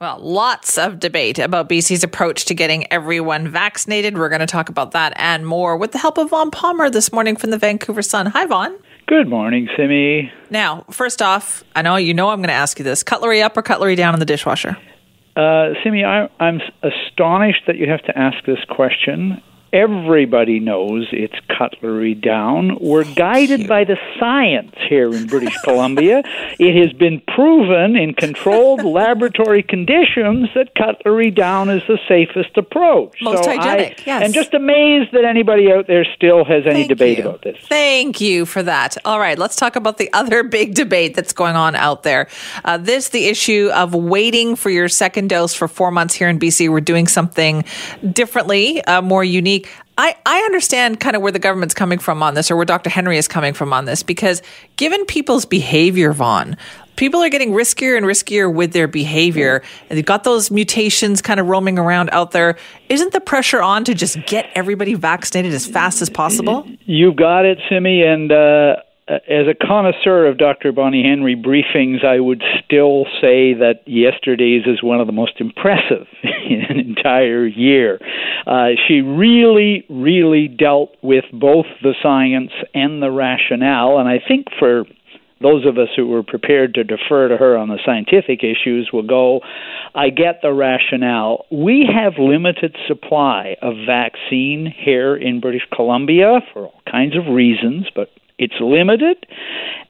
Well, lots of debate about BC's approach to getting everyone vaccinated. We're going to talk about that and more with the help of Vaughn Palmer this morning from the Vancouver Sun. Hi, Vaughn. Good morning, Simi. Now, first off, I know you know I'm going to ask you this: cutlery up or cutlery down in the dishwasher? Uh, Simi, I, I'm astonished that you have to ask this question. Everybody knows it's cutlery down. We're guided by the science here in British Columbia. It has been proven in controlled laboratory conditions that cutlery down is the safest approach. Most So I hygienic, yes. am just amazed that anybody out there still has any Thank debate you. about this. Thank you for that. All right, let's talk about the other big debate that's going on out there. Uh, this, the issue of waiting for your second dose for four months here in BC. We're doing something differently, uh, more unique. I, I understand kind of where the government's coming from on this or where Dr. Henry is coming from on this because given people's behavior, Vaughn, people are getting riskier and riskier with their behavior. And they've got those mutations kind of roaming around out there. Isn't the pressure on to just get everybody vaccinated as fast as possible? You got it, Simi. And uh, as a connoisseur of Dr. Bonnie Henry briefings, I would still say that yesterday's is one of the most impressive in an entire year. Uh, she really, really dealt with both the science and the rationale. And I think for those of us who were prepared to defer to her on the scientific issues will go, I get the rationale. We have limited supply of vaccine here in British Columbia for all kinds of reasons, but it's limited,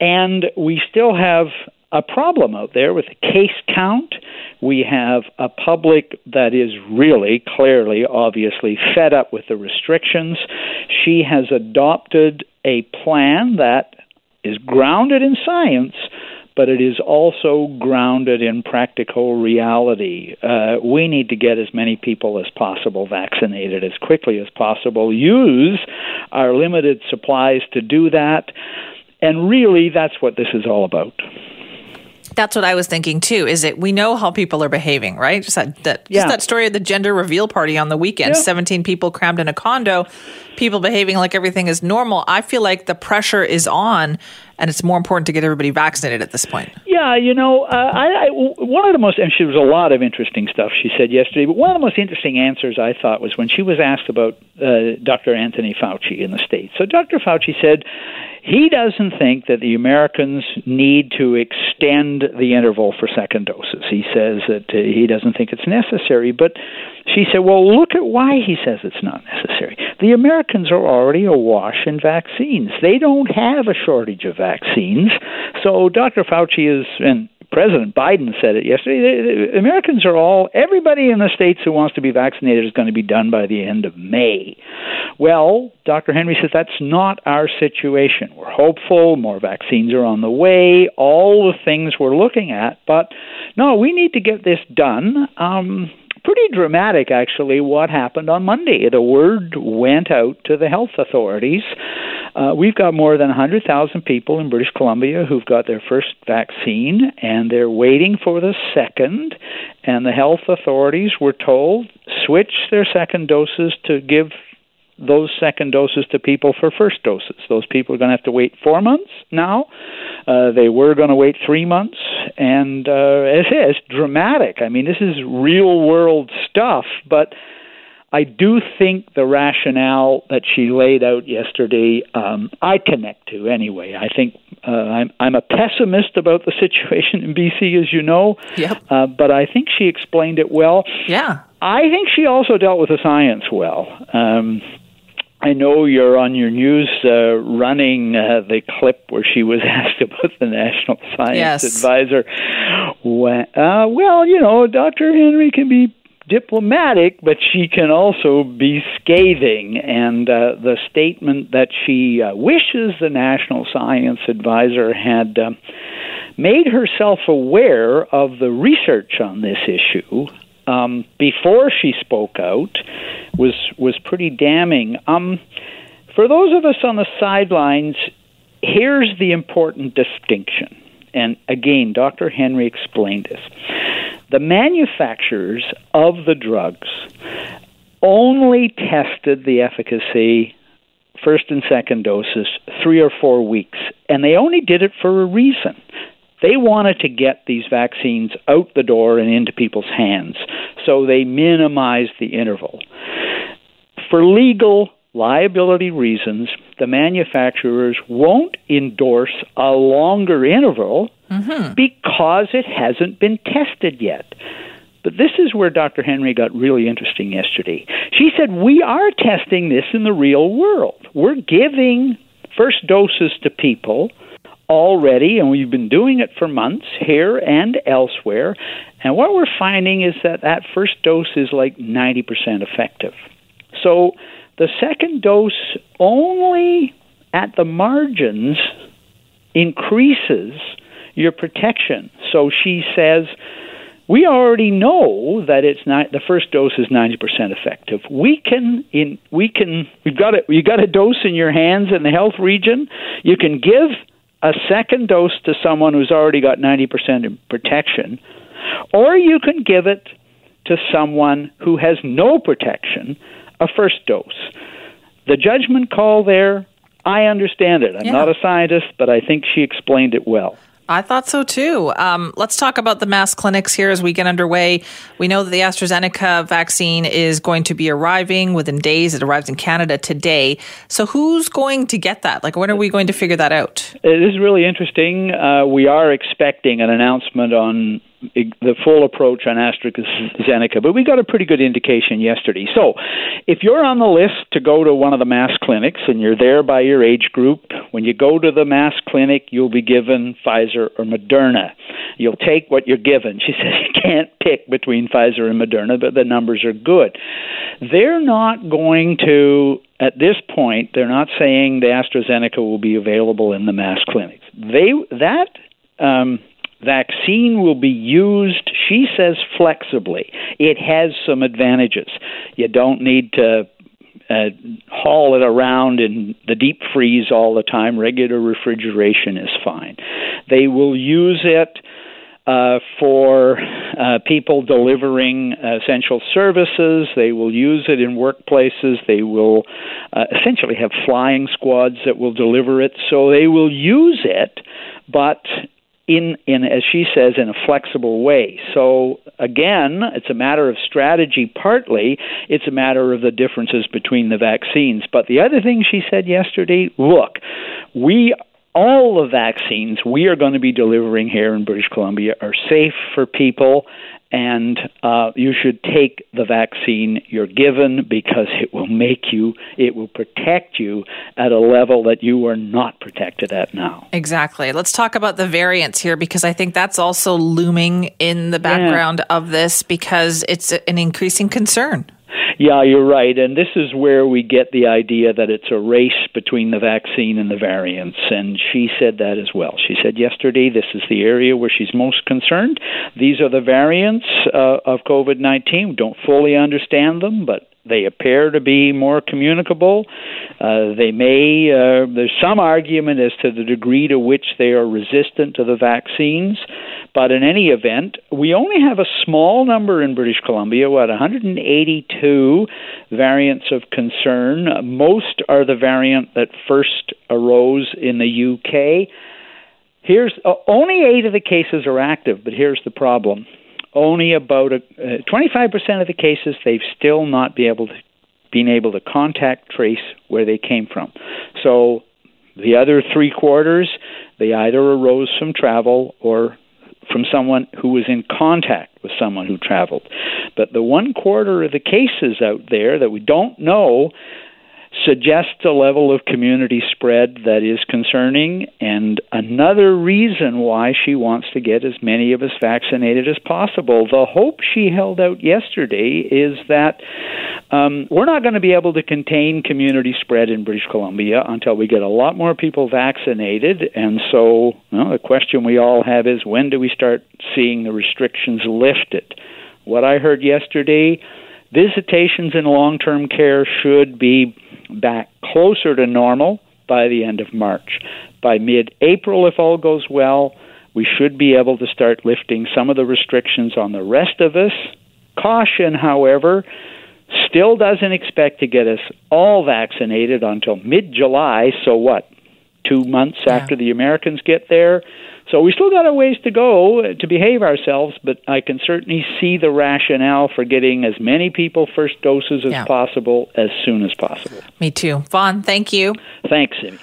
and we still have a problem out there with the case count. We have a public that is really, clearly, obviously fed up with the restrictions. She has adopted a plan that is grounded in science, but it is also grounded in practical reality. Uh, we need to get as many people as possible vaccinated as quickly as possible, use our limited supplies to do that, and really that's what this is all about. That's what I was thinking too. Is it we know how people are behaving, right? Just that, that Yeah. just that story of the gender reveal party on the weekend. Yeah. Seventeen people crammed in a condo, people behaving like everything is normal. I feel like the pressure is on, and it's more important to get everybody vaccinated at this point. Yeah, you know, uh, I, I one of the most and she was a lot of interesting stuff she said yesterday. But one of the most interesting answers I thought was when she was asked about uh, Dr. Anthony Fauci in the states. So Dr. Fauci said he doesn't think that the Americans need to extend the interval for second doses. He says that uh, he doesn't think it's necessary. But she said, well, look at why he says it's not necessary. The Americans are already awash in vaccines. They don't have a shortage of vaccines. So Dr. Fauci is, and President Biden said it yesterday. The Americans are all everybody in the states who wants to be vaccinated is going to be done by the end of May. Well, Dr. Henry says that's not our situation. We're hopeful, more vaccines are on the way, all the things we're looking at, but no, we need to get this done. Um, pretty dramatic, actually, what happened on Monday. The word went out to the health authorities. Uh, we've got more than 100,000 people in British Columbia who've got their first vaccine, and they're waiting for the second. And the health authorities were told switch their second doses to give those second doses to people for first doses. Those people are going to have to wait four months now. Uh, they were going to wait three months, and uh, it is dramatic. I mean, this is real world stuff, but. I do think the rationale that she laid out yesterday, um, I connect to anyway. I think uh, I'm, I'm a pessimist about the situation in BC, as you know, Yep. uh, but I think she explained it well. Yeah. I think she also dealt with the science well. Um, I know you're on your news uh, running uh, the clip where she was asked about the National Science Yes. Advisor. When, uh, well, you know, Dr. Henry can be diplomatic, but she can also be scathing. And uh, the statement that she uh, wishes the National Science Advisor had um, made herself aware of the research on this issue um, before she spoke out was was pretty damning. Um, for those of us on the sidelines, here's the important distinction. And again, Dr. Henry explained this. The manufacturers of the drugs only tested the efficacy first and second doses three or four weeks, and they only did it for a reason. They wanted to get these vaccines out the door and into people's hands, so they minimized the interval. For legal liability reasons, the manufacturers won't endorse a longer interval mm-hmm. because it hasn't been tested yet. But this is where Dr. Henry got really interesting yesterday. She said, We are testing this in the real world. We're giving first doses to people already, and we've been doing it for months here and elsewhere. And what we're finding is that that first dose is like 90% effective. So the second dose only at the margins increases your protection. So she says, we already know that it's not the first dose is 90% effective. We can in we can you've got it you got a dose in your hands in the health region. You can give a second dose to someone who's already got 90% protection or you can give it to someone who has no protection a first dose. The judgment call there, I understand it. I'm yeah. not a scientist, but I think she explained it well. I thought so too. Um, let's talk about the mass clinics here as we get underway. We know that the AstraZeneca vaccine is going to be arriving within days. It arrives in Canada today. So, who's going to get that? Like, when are we going to figure that out? It is really interesting. Uh, we are expecting an announcement on the full approach on AstraZeneca, but we got a pretty good indication yesterday. So, if you're on the list to go to one of the mass clinics and you're there by your age group, when you go to the mass clinic, you'll be given Pfizer or Moderna. You'll take what you're given. She says you can't pick between Pfizer and Moderna, but the numbers are good. They're not going to at this point, they're not saying the AstraZeneca will be available in the mass clinics. They that um, vaccine will be used, she says, flexibly. It has some advantages. You don't need to uh, haul it around in the deep freeze all the time. Regular refrigeration is fine. They will use it. Uh, for uh, people delivering essential services. They will use it in workplaces. They will uh, essentially have flying squads that will deliver it. So they will use it, but in in as she says in a flexible way. So again, it's a matter of strategy partly, it's a matter of the differences between the vaccines. But the other thing she said yesterday, look, we all the vaccines we are going to be delivering here in British Columbia are safe for people and uh, you should take the vaccine you're given because it will make you, it will protect you at a level that you are not protected at now. Exactly. Let's talk about the variants here because I think that's also looming in the background yeah. of this because it's an increasing concern. Yeah, you're right. And this is where we get the idea that it's a race between the vaccine and the variants. And she said that as well. She said yesterday this is the area where she's most concerned. These are the variants uh, of COVID 19. We don't fully understand them, but they appear to be more communicable. Uh, they may, uh, there's some argument as to the degree to which they are resistant to the vaccines. But in any event, we only have a small number in British Columbia, what, 182 variants of concern. Most are the variant that first arose in the UK. Here's uh, only eight of the cases are active, but here's the problem. Only about a, uh, 25% of the cases they've still not be able to been able to contact trace where they came from. So the other three quarters, they either arose from travel or from someone who was in contact with someone who traveled. But the one quarter of the cases out there that we don't know suggests a level of community spread that is concerning, and another reason why she wants to get as many of us vaccinated as possible. The hope she held out yesterday is that um, we're not going to be able to contain community spread in British Columbia until we get a lot more people vaccinated, and so the question we all have is when do we start seeing the restrictions lifted? What I heard yesterday visitations in long term care should be back closer to normal by the end of March. By mid April, if all goes well, we should be able to start lifting some of the restrictions on the rest of us. Caution, however, still doesn't expect to get us all vaccinated until mid July, so what? Two months yeah. after the Americans get there. So we still got a ways to go uh, to behave ourselves, but I can certainly see the rationale for getting as many people first doses as yeah. possible as soon as possible. Me too. Vaughn, thank you. Thanks, Simi.